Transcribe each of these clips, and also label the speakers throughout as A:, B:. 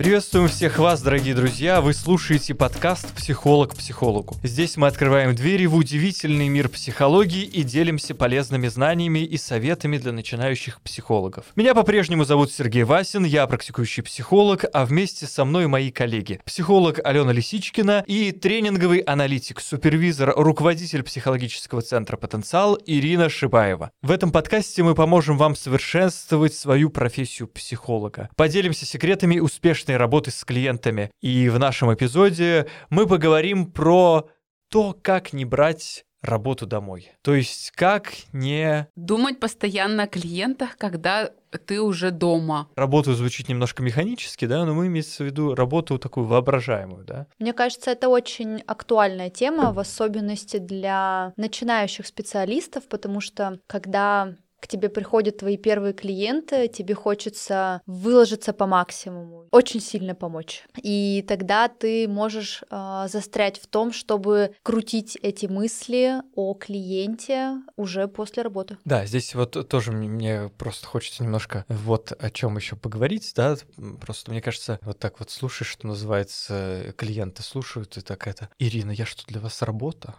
A: Приветствуем всех вас, дорогие друзья! Вы слушаете подкаст «Психолог психологу». Здесь мы открываем двери в удивительный мир психологии и делимся полезными знаниями и советами для начинающих психологов. Меня по-прежнему зовут Сергей Васин, я практикующий психолог, а вместе со мной мои коллеги. Психолог Алена Лисичкина и тренинговый аналитик, супервизор, руководитель психологического центра «Потенциал» Ирина Шибаева. В этом подкасте мы поможем вам совершенствовать свою профессию психолога. Поделимся секретами успешной работы с клиентами. И в нашем эпизоде мы поговорим про то, как не брать работу домой. То есть как не...
B: Думать постоянно о клиентах, когда ты уже дома.
A: Работу звучит немножко механически, да, но мы имеется в виду работу такую воображаемую, да?
C: Мне кажется, это очень актуальная тема, в особенности для начинающих специалистов, потому что когда к тебе приходят твои первые клиенты, тебе хочется выложиться по максимуму, очень сильно помочь. И тогда ты можешь э, застрять в том, чтобы крутить эти мысли о клиенте уже после работы.
A: Да, здесь вот тоже мне просто хочется немножко вот о чем еще поговорить, да, просто мне кажется, вот так вот слушаешь, что называется, клиенты слушают, и так это, Ирина, я что, для вас работа?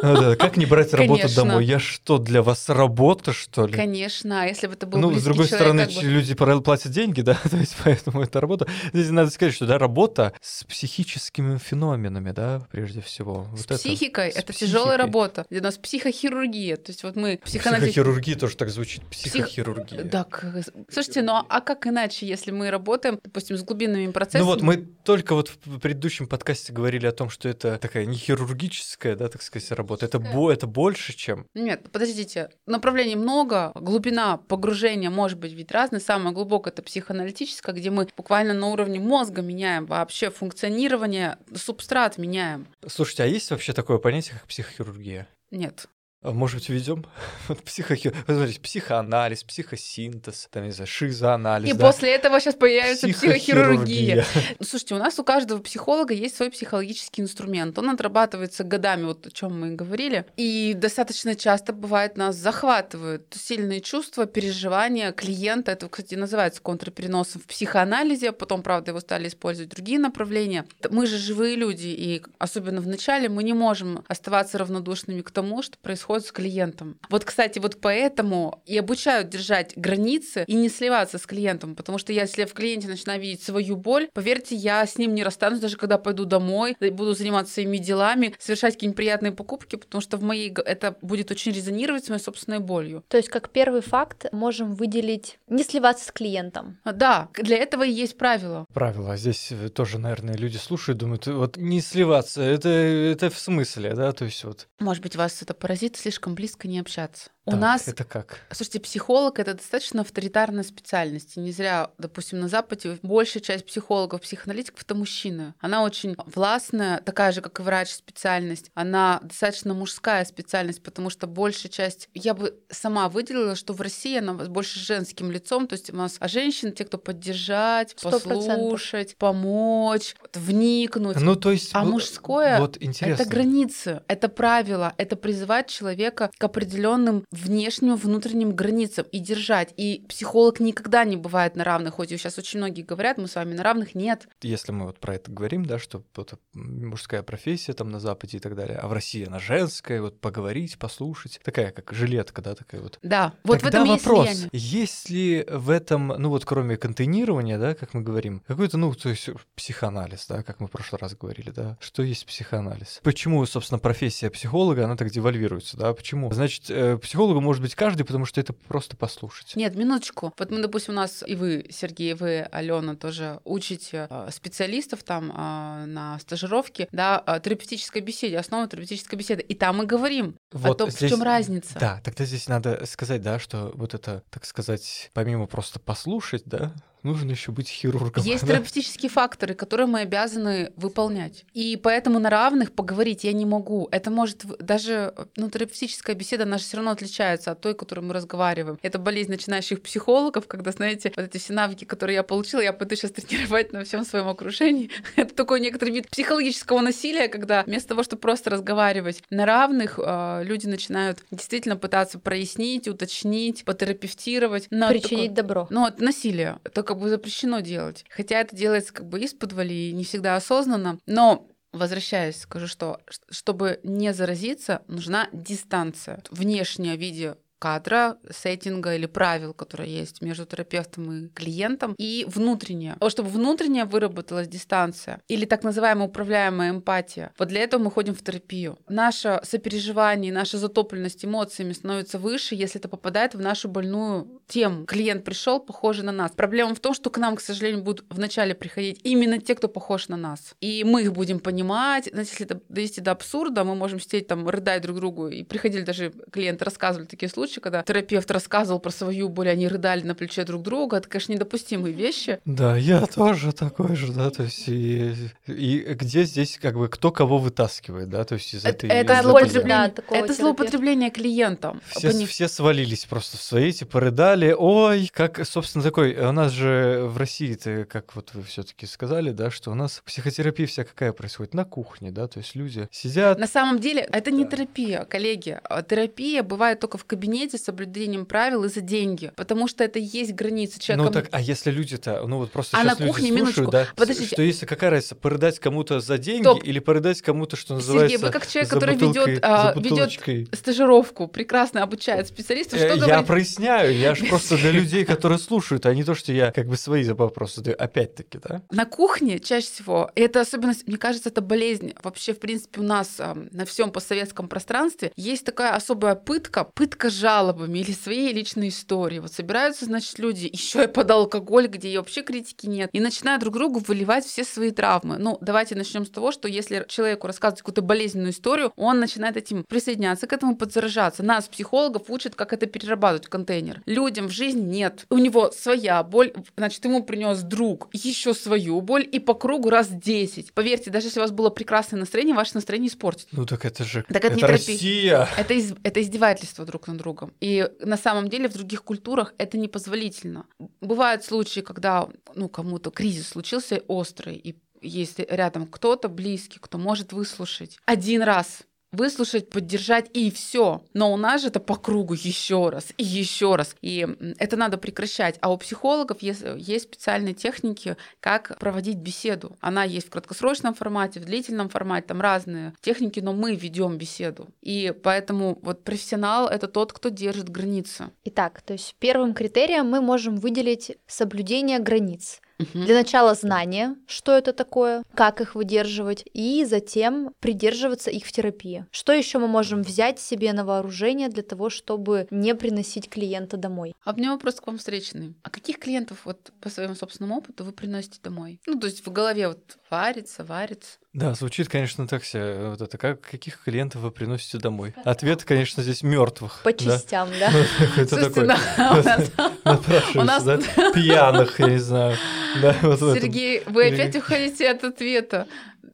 A: Как не брать работу домой? Я что, для вас работа, что ли?
B: Конечно, а если бы это был
A: Ну, с другой стороны, люди платят деньги, да, то есть поэтому это работа. Здесь надо сказать, что, да, работа с психическими феноменами, да, прежде всего.
B: С психикой, это, тяжелая работа. У нас психохирургия, то есть вот мы.
A: Психохирургия тоже так звучит, психохирургия.
B: Псих... Так, слушайте, ну а как иначе, если мы работаем, допустим, с глубинными процессами?
A: Ну вот мы только вот в предыдущем подкасте говорили о том, что это такая не хирургическая, да, так сказать, работа. Это, бо это больше, чем...
B: Нет, подождите. Направлений много, глубина погружения может быть ведь разная. Самое глубокое — это психоаналитическое, где мы буквально на уровне мозга меняем вообще функционирование, субстрат меняем.
A: Слушайте, а есть вообще такое понятие, как психохирургия?
B: Нет.
A: А может быть, введем вот психохи... Смотрите, психоанализ, психосинтез, там, не знаю, шизоанализ.
B: И да? после этого сейчас появится психохирургия. Ну, слушайте, у нас у каждого психолога есть свой психологический инструмент. Он отрабатывается годами, вот о чем мы и говорили. И достаточно часто бывает нас захватывают сильные чувства, переживания клиента. Это, кстати, называется контрпереносом в психоанализе. Потом, правда, его стали использовать другие направления. Мы же живые люди, и особенно в начале мы не можем оставаться равнодушными к тому, что происходит происходит с клиентом. Вот, кстати, вот поэтому и обучают держать границы и не сливаться с клиентом, потому что если я в клиенте начинаю видеть свою боль, поверьте, я с ним не расстанусь, даже когда пойду домой, буду заниматься своими делами, совершать какие-нибудь приятные покупки, потому что в моей это будет очень резонировать с моей собственной болью.
C: То есть, как первый факт, можем выделить не сливаться с клиентом.
B: Да, для этого и есть правила.
A: Правила. А здесь тоже, наверное, люди слушают, думают, вот не сливаться, это, это в смысле, да, то есть вот.
B: Может быть, вас это поразит, слишком близко не общаться.
A: У так, нас это как?
B: Слушайте, психолог это достаточно авторитарная специальность. И не зря, допустим, на Западе большая часть психологов, психоаналитиков это мужчины. Она очень властная, такая же, как и врач специальность. Она достаточно мужская специальность, потому что большая часть, я бы сама выделила, что в России она больше женским лицом, то есть у нас а женщины те, кто поддержать, 100%. послушать, помочь, вникнуть.
A: Ну то есть.
B: А мужское
A: вот
B: это границы, это правила, это призывать человека к определенным внешним, внутренним границам и держать. И психолог никогда не бывает на равных, хоть сейчас очень многие говорят, мы с вами на равных, нет.
A: Если мы вот про это говорим, да, что вот мужская профессия там на Западе и так далее, а в России она женская, вот поговорить, послушать, такая как жилетка, да, такая вот.
B: Да, вот
A: Тогда
B: в этом
A: вопрос,
B: есть
A: есть ли в этом, ну вот кроме контейнирования, да, как мы говорим, какой-то, ну, то есть психоанализ, да, как мы в прошлый раз говорили, да, что есть психоанализ? Почему, собственно, профессия психолога, она так девальвируется, да, почему? Значит, э, психолог психологу может быть каждый, потому что это просто послушать.
B: Нет, минуточку. Вот мы, допустим, у нас и вы, Сергей, и вы, Алена, тоже учите э, специалистов там э, на стажировке, да, терапевтической беседе, основа терапевтической беседы. И там мы говорим вот о том, здесь, в чем разница.
A: Да, тогда здесь надо сказать, да, что вот это, так сказать, помимо просто послушать, да, нужно еще быть хирургом.
B: Есть да? терапевтические факторы, которые мы обязаны выполнять. И поэтому на равных поговорить я не могу. Это может даже, ну, терапевтическая беседа, она же все равно отличается от той, которой мы разговариваем. Это болезнь начинающих психологов, когда, знаете, вот эти все навыки, которые я получила, я пойду сейчас тренировать на всем своем окружении. Это такой некоторый вид психологического насилия, когда вместо того, чтобы просто разговаривать на равных, а, люди начинают действительно пытаться прояснить, уточнить, потерапевтировать.
C: Причинить
B: такое...
C: добро.
B: Ну, вот насилие. Только как бы запрещено делать. Хотя это делается как бы из-под и не всегда осознанно. Но Возвращаясь, скажу, что чтобы не заразиться, нужна дистанция. Внешнее виде кадра, сеттинга или правил, которые есть между терапевтом и клиентом, и внутреннее. Чтобы внутренняя выработалась дистанция или так называемая управляемая эмпатия. Вот для этого мы ходим в терапию. Наше сопереживание, наша затопленность эмоциями становится выше, если это попадает в нашу больную тему. Клиент пришел, похожий на нас. Проблема в том, что к нам, к сожалению, будут вначале приходить именно те, кто похож на нас. И мы их будем понимать. Знаете, если это довести до абсурда, мы можем сидеть там, рыдать друг другу. И приходили даже клиенты, рассказывали такие случаи, случай, когда терапевт рассказывал про свою боль, они рыдали на плече друг друга. Это, конечно, недопустимые вещи.
A: Да, я тоже такой же, да, то есть и, и где здесь как бы кто кого вытаскивает, да, то есть из
B: это,
A: этой...
B: Это, злоупотребление, да, это злоупотребление клиентом.
A: Все, Пони... все свалились просто в свои, типа рыдали, ой, как, собственно, такой, у нас же в России-то, как вот вы все таки сказали, да, что у нас психотерапия вся какая происходит? На кухне, да, то есть люди сидят...
B: На самом деле это не терапия, коллеги. А терапия бывает только в кабинете кабинете с соблюдением правил и за деньги, потому что это есть границы человека.
A: Ну так, а если люди-то, ну вот просто а сейчас на кухне, люди слушают, да, Подождите. что если какая разница, порыдать кому-то за деньги Стоп. или порыдать кому-то, что называется,
B: Сергей, вы как человек, который ведет, а, ведет стажировку, прекрасно обучает специалистов, что
A: Я говорить? проясняю, я же просто для людей, которые слушают, а не то, что я как бы свои вопросы даю, опять-таки, да?
B: На кухне чаще всего, это особенность, мне кажется, это болезнь. Вообще, в принципе, у нас на всем постсоветском пространстве есть такая особая пытка, пытка жалости жалобами или своей личной историей. Вот собираются, значит, люди еще и под алкоголь, где и вообще критики нет, и начинают друг другу выливать все свои травмы. Ну, давайте начнем с того, что если человеку рассказывать какую-то болезненную историю, он начинает этим присоединяться к этому, подзаражаться. Нас, психологов, учат, как это перерабатывать в контейнер. Людям в жизни нет. У него своя боль, значит, ему принес друг еще свою боль и по кругу раз 10. Поверьте, даже если у вас было прекрасное настроение, ваше настроение испортит.
A: Ну так это же так это, это не Россия.
B: Это, из, это издевательство друг на друга другом. И на самом деле в других культурах это непозволительно. Бывают случаи, когда ну, кому-то кризис случился острый, и есть рядом кто-то близкий, кто может выслушать один раз выслушать, поддержать и все. Но у нас же это по кругу еще раз и еще раз. И это надо прекращать. А у психологов есть, есть специальные техники, как проводить беседу. Она есть в краткосрочном формате, в длительном формате, там разные техники, но мы ведем беседу. И поэтому вот профессионал это тот, кто держит границы.
C: Итак, то есть первым критерием мы можем выделить соблюдение границ. Угу. Для начала знания, что это такое, как их выдерживать, и затем придерживаться их в терапии. Что еще мы можем взять себе на вооружение для того, чтобы не приносить клиента домой?
B: А у меня вопрос к вам встречный. А каких клиентов вот по своему собственному опыту вы приносите домой? Ну, то есть в голове вот варится, варится.
A: Да, звучит, конечно, так себе. Вот это как каких клиентов вы приносите домой? Ответ, конечно, здесь мертвых.
C: По частям, да.
A: Это такой напрашивается, да? Пьяных, я не знаю.
B: Сергей, вы опять уходите от ответа.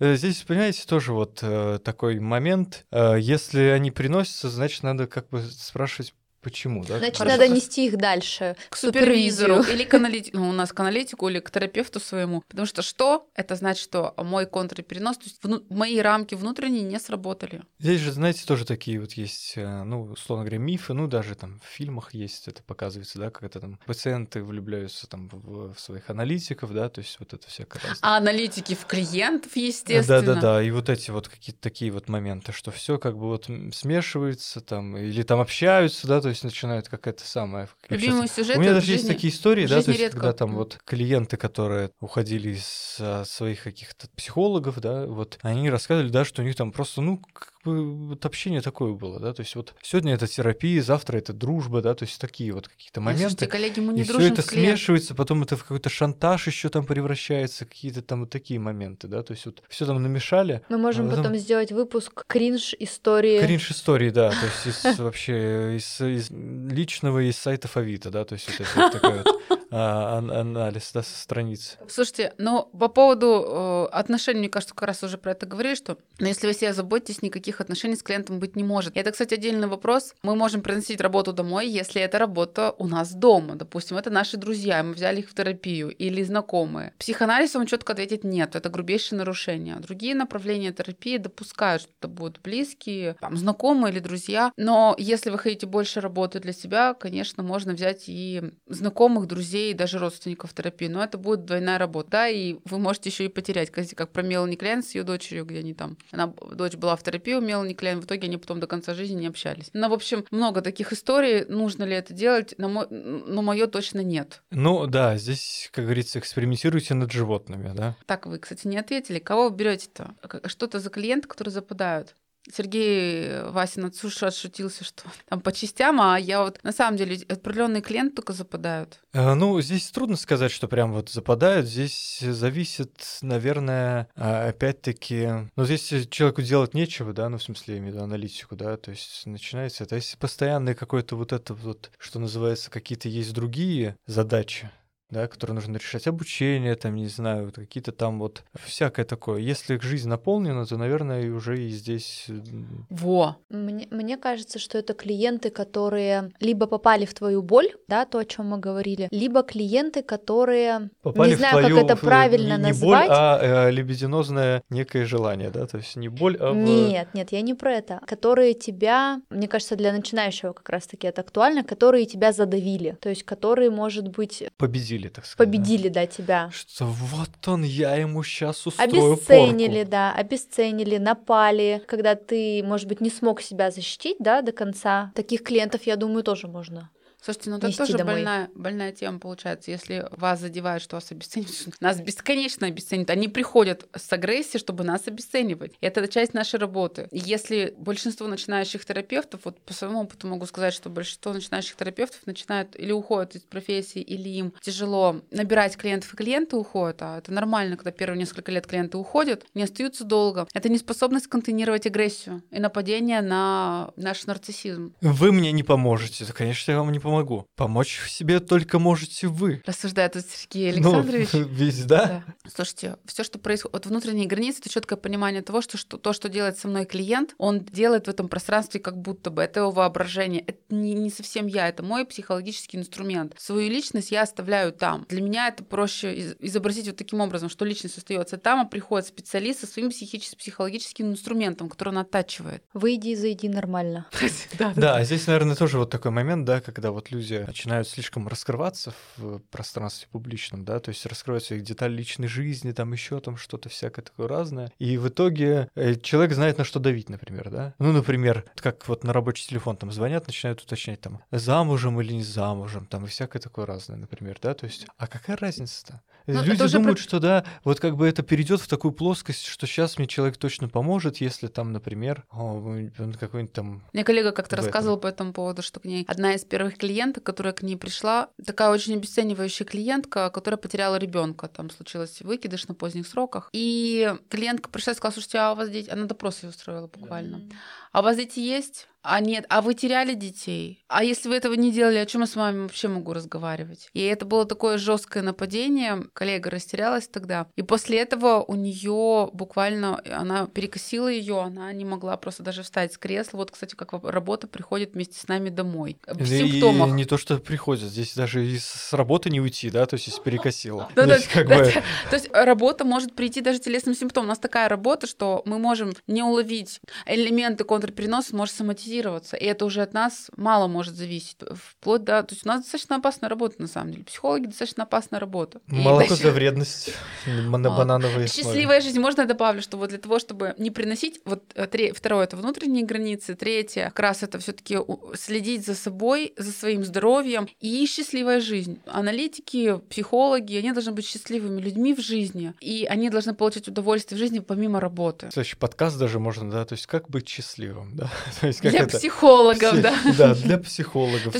A: Э, здесь, понимаете, тоже вот э, такой момент. Э, если они приносятся, значит, надо как бы спрашивать, Почему, да?
C: Значит, Хорошо. надо нести их дальше
B: к супервизору или к аналитику, ну, у нас к аналитику или к терапевту своему. Потому что что? Это значит, что мой контрперенос, то есть вну... мои рамки внутренние не сработали.
A: Здесь же, знаете, тоже такие вот есть, э, ну, условно говоря, мифы, ну, даже там в фильмах есть, это показывается, да, как это там пациенты влюбляются там в, в своих аналитиков, да, то есть вот это всякое разное.
B: А аналитики в клиентов, естественно.
A: Да-да-да, и вот эти вот какие-то такие вот моменты, что все как бы вот смешивается там, или там общаются, да, то есть есть начинает какая-то самая...
B: Любимый сюжет.
A: У меня даже жизни, есть такие истории, да, то есть редко. когда там вот клиенты, которые уходили из а, своих каких-то психологов, да, вот они рассказывали, да, что у них там просто, ну, как бы вот общение такое было, да, то есть вот сегодня это терапия, завтра это дружба, да, то есть такие вот какие-то моменты. Слушайте,
B: коллеги, мы не
A: и все это смешивается, потом это в какой-то шантаж еще там превращается, какие-то там вот такие моменты, да, то есть вот все там намешали.
C: Мы можем а потом... потом сделать выпуск кринж истории.
A: Кринж истории, да, то есть из, вообще из, из личного из сайтов Авито, да, то есть это такой вот а, анализ да, со страниц.
B: Слушайте, ну по поводу э, отношений, мне кажется, как раз уже про это говорили, что ну, если вы себя заботитесь, никаких отношений с клиентом быть не может. И это, кстати, отдельный вопрос. Мы можем приносить работу домой, если эта работа у нас дома. Допустим, это наши друзья, мы взяли их в терапию или знакомые. Психоанализ вам четко ответит нет, это грубейшее нарушение. Другие направления терапии допускают, что это будут близкие, там, знакомые или друзья. Но если вы хотите больше работы для себя, конечно, можно взять и знакомых, друзей, друзей, даже родственников в терапии, но это будет двойная работа, да, и вы можете еще и потерять, как про Мелани Кляйн с ее дочерью, где они там, она, дочь была в терапии у Мелани Кляйн, в итоге они потом до конца жизни не общались. Ну, в общем, много таких историй, нужно ли это делать, но, мой, но мое точно нет.
A: Ну, да, здесь, как говорится, экспериментируйте над животными, да?
B: Так, вы, кстати, не ответили. Кого вы берете-то? Что-то за клиенты, которые западают? Сергей Васин от суши отшутился, что там по частям, а я вот на самом деле определенные клиенты только западают.
A: А, ну, здесь трудно сказать, что прям вот западают. Здесь зависит, наверное, а, опять-таки, ну, здесь человеку делать нечего, да, ну, в смысле, я имею аналитику, да, то есть начинается это. Если постоянно какое-то вот это вот, что называется, какие-то есть другие задачи, да, которые нужно решать, обучение, там, не знаю, какие-то там вот всякое такое. Если жизнь наполнена, то, наверное, уже и здесь...
B: Во!
C: Мне, мне кажется, что это клиенты, которые либо попали в твою боль, да, то, о чем мы говорили, либо клиенты, которые...
A: Попали
C: не знаю,
A: твою,
C: как это правильно
A: не, не
C: назвать.
A: боль, а э, лебединозное некое желание, да, то есть не боль, а...
C: Нет, нет, я не про это. Которые тебя, мне кажется, для начинающего как раз-таки это актуально, которые тебя задавили, то есть которые, может быть...
A: Победили победили, так сказать.
C: Победили, да, тебя.
A: Что вот он, я ему сейчас устрою
C: Обесценили,
A: порку.
C: да, обесценили, напали, когда ты, может быть, не смог себя защитить, да, до конца. Таких клиентов, я думаю, тоже можно
B: Слушайте, ну это тоже больная, больная тема получается. Если вас задевают, что вас обесценивают, нас бесконечно обесценивают. Они приходят с агрессией, чтобы нас обесценивать. И это часть нашей работы. Если большинство начинающих терапевтов, вот по своему опыту могу сказать, что большинство начинающих терапевтов начинают или уходят из профессии, или им тяжело набирать клиентов, и клиенты уходят. А это нормально, когда первые несколько лет клиенты уходят, не остаются долго. Это неспособность контейнировать агрессию и нападение на наш нарциссизм.
A: Вы мне не поможете. Конечно, я вам не помогу помогу. Помочь себе только можете вы.
B: Рассуждает тут Сергей ну, Александрович.
A: Ну, ведь, да? да.
B: Слушайте, все, что происходит, от внутренней границы, это четкое понимание того, что, что то, что делает со мной клиент, он делает в этом пространстве как будто бы. Это его воображение. Это не, не совсем я, это мой психологический инструмент. Свою личность я оставляю там. Для меня это проще изобразить вот таким образом, что личность остается там, а приходит специалист со своим психическим инструментом, который он оттачивает.
C: Выйди и зайди нормально.
A: Да, здесь, наверное, тоже вот такой момент, да, когда вот вот люди начинают слишком раскрываться в пространстве публичном, да, то есть раскрываются их детали личной жизни, там еще там что-то всякое такое разное. И в итоге э, человек знает, на что давить, например, да. Ну, например, как вот на рабочий телефон там звонят, начинают уточнять там, замужем или не замужем, там и всякое такое разное, например, да, то есть, а какая разница-то? Ну, Люди думают, про... что да, вот как бы это перейдет в такую плоскость, что сейчас мне человек точно поможет, если там, например, он какой-нибудь там...
B: Мне коллега как-то рассказывал по этому поводу, что к ней одна из первых клиенток, которая к ней пришла, такая очень обесценивающая клиентка, которая потеряла ребенка, там случилось выкидыш на поздних сроках, и клиентка пришла и сказала, слушайте, а у вас дети, она допрос ее устроила буквально, mm-hmm. А у вас дети есть? А нет, а вы теряли детей? А если вы этого не делали, о чем я с вами вообще могу разговаривать? И это было такое жесткое нападение. Коллега растерялась тогда. И после этого у нее буквально она перекосила ее, она не могла просто даже встать с кресла. Вот, кстати, как работа приходит вместе с нами домой.
A: В симптомах. И не то, что приходит, здесь даже из с работы не уйти, да, то есть если перекосила.
B: То есть работа может прийти даже телесным симптомом. У нас такая работа, что мы можем не уловить элементы контрпереноса, может соматизировать адаптироваться, и это уже от нас мало может зависеть. Вплоть до... То есть у нас достаточно опасная работа, на самом деле. Психологи достаточно опасная работа.
A: Молоко дальше... за вредность на банановые
B: Счастливая жизнь. Можно я добавлю, что вот для того, чтобы не приносить... Вот э, тре... второе — это внутренние границы, третье — как раз это все таки следить за собой, за своим здоровьем и счастливая жизнь. Аналитики, психологи, они должны быть счастливыми людьми в жизни, и они должны получать удовольствие в жизни помимо работы.
A: Следующий подкаст даже можно, да, то есть как быть счастливым, да? То есть
B: как для это? психологов, да.
A: Да, для психологов.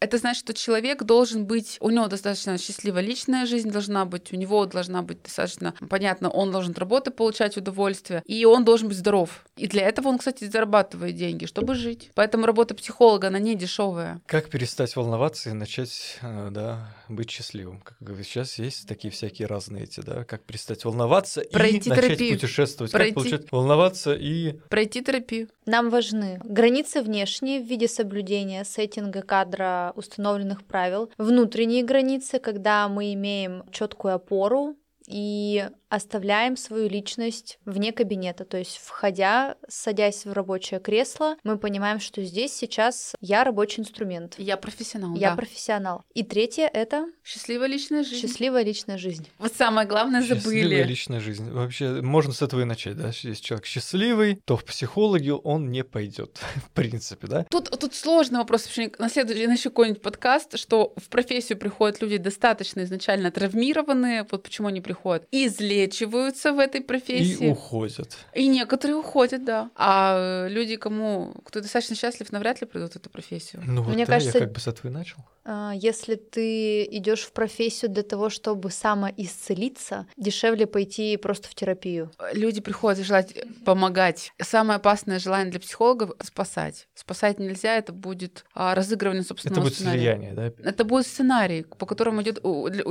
B: Это значит, что человек должен быть, у него достаточно счастливая личная жизнь должна быть, у него должна быть достаточно, понятно, он должен от работы получать удовольствие, и он должен быть здоров. И для этого он, кстати, зарабатывает деньги, чтобы жить. Поэтому работа психолога, она не дешевая.
A: Как перестать волноваться и начать, э, да, быть счастливым? Как сейчас есть такие всякие разные эти, да, как перестать волноваться Пройти и начать терапию. путешествовать, Пройти... как получать волноваться и...
B: Пройти терапию.
C: Нам важны границы внешние в виде соблюдения сеттинга кадра установленных правил, внутренние границы, когда мы имеем четкую опору, и оставляем свою личность вне кабинета. То есть, входя, садясь в рабочее кресло, мы понимаем, что здесь сейчас я рабочий инструмент.
B: Я профессионал.
C: Я
B: да.
C: профессионал. И третье это
B: счастливая личная жизнь.
C: Счастливая личная жизнь.
B: Вот самое главное забыли.
A: Счастливая личная жизнь. Вообще, можно с этого и начать, да? Если человек счастливый, то в психологи он не пойдет, в принципе, да?
B: Тут, тут сложный вопрос. На следующий, на какой-нибудь подкаст, что в профессию приходят люди достаточно изначально травмированные, вот почему они приходят, излечиваются в этой профессии.
A: И уходят.
B: И некоторые уходят, да. А люди, кому, кто достаточно счастлив, навряд ли придут в эту профессию.
A: Ну вот Мне да, кажется, я как бы с этого и начал.
C: А, если ты идешь в профессию для того, чтобы самоисцелиться, дешевле пойти просто в терапию.
B: Люди приходят желать помогать. Самое опасное желание для психологов — спасать. Спасать нельзя, это будет а, разыгрывание собственного
A: Это будет
B: сценария.
A: слияние, да?
B: Это будет сценарий, по которому идет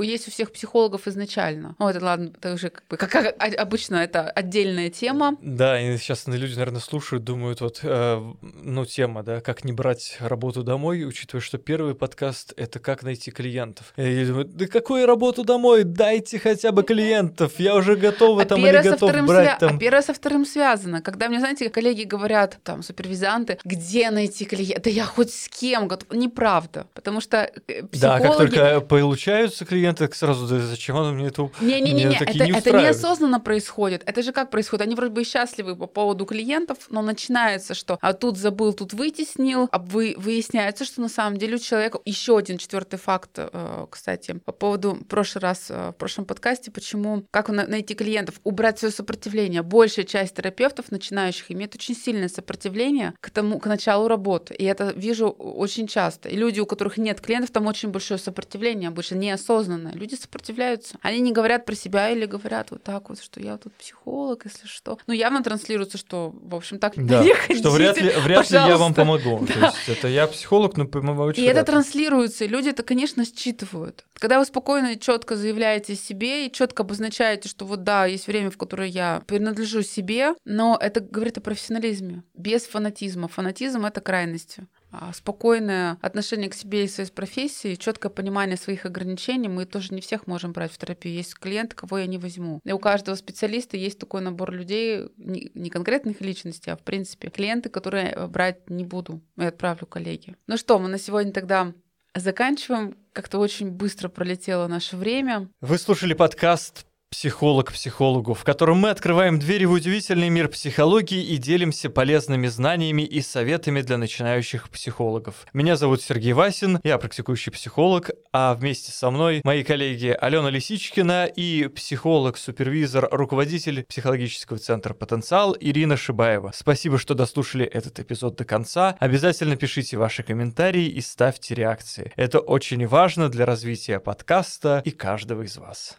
B: есть у всех психологов изначально. Это ладно, это уже как бы, как, обычно, это отдельная тема.
A: Да, и сейчас люди, наверное, слушают, думают, вот, э, ну, тема, да, как не брать работу домой, учитывая, что первый подкаст — это как найти клиентов. И я думаю, да какую работу домой? Дайте хотя бы клиентов, я уже готова а там или готов брать свя... там.
B: А первое со вторым связано. Когда мне, знаете, коллеги говорят, там, супервизанты, где найти клиента? Да я хоть с кем готов. Неправда, потому что психологи... Да,
A: как только получаются клиенты, сразу, да зачем он мне это
B: Не-не-не, это, не это неосознанно происходит. Это же как происходит? Они вроде бы счастливы по поводу клиентов, но начинается, что а тут забыл, тут вытеснил, а вы, выясняется, что на самом деле у человека еще один четвертый факт, э, кстати, по поводу в прошлый раз, э, в прошлом подкасте, почему, как найти клиентов, убрать свое сопротивление. Большая часть терапевтов, начинающих, имеет очень сильное сопротивление к тому, к началу работы. И это вижу очень часто. И люди, у которых нет клиентов, там очень большое сопротивление, обычно неосознанное. Люди сопротивляются. Они не говорят про себя или говорят вот так вот, что я тут психолог, если что. Ну, явно транслируется, что, в общем, так
A: да, не ходите, что вряд ли, вряд ли я вам помогу. Да. То есть это я психолог, но помогу
B: И это транслируется, и люди это, конечно, считывают. Когда вы спокойно и четко заявляете себе и четко обозначаете, что вот да, есть время, в которое я принадлежу себе, но это говорит о профессионализме, без фанатизма. Фанатизм — это крайности. А, спокойное отношение к себе и своей профессии, четкое понимание своих ограничений. Мы тоже не всех можем брать в терапию. Есть клиенты, кого я не возьму. И у каждого специалиста есть такой набор людей, не конкретных личностей, а в принципе клиенты, которые э, брать не буду. Я отправлю коллеге. Ну что, мы на сегодня тогда заканчиваем. Как-то очень быстро пролетело наше время.
A: Вы слушали подкаст психолог психологу, в котором мы открываем двери в удивительный мир психологии и делимся полезными знаниями и советами для начинающих психологов. Меня зовут Сергей Васин, я практикующий психолог, а вместе со мной мои коллеги Алена Лисичкина и психолог-супервизор, руководитель психологического центра «Потенциал» Ирина Шибаева. Спасибо, что дослушали этот эпизод до конца. Обязательно пишите ваши комментарии и ставьте реакции. Это очень важно для развития подкаста и каждого из вас.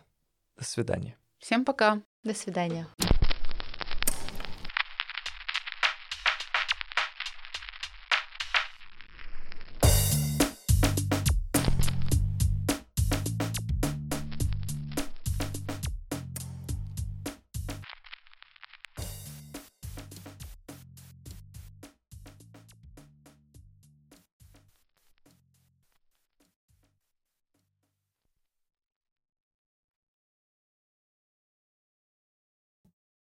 A: До свидания.
B: Всем пока.
C: До свидания.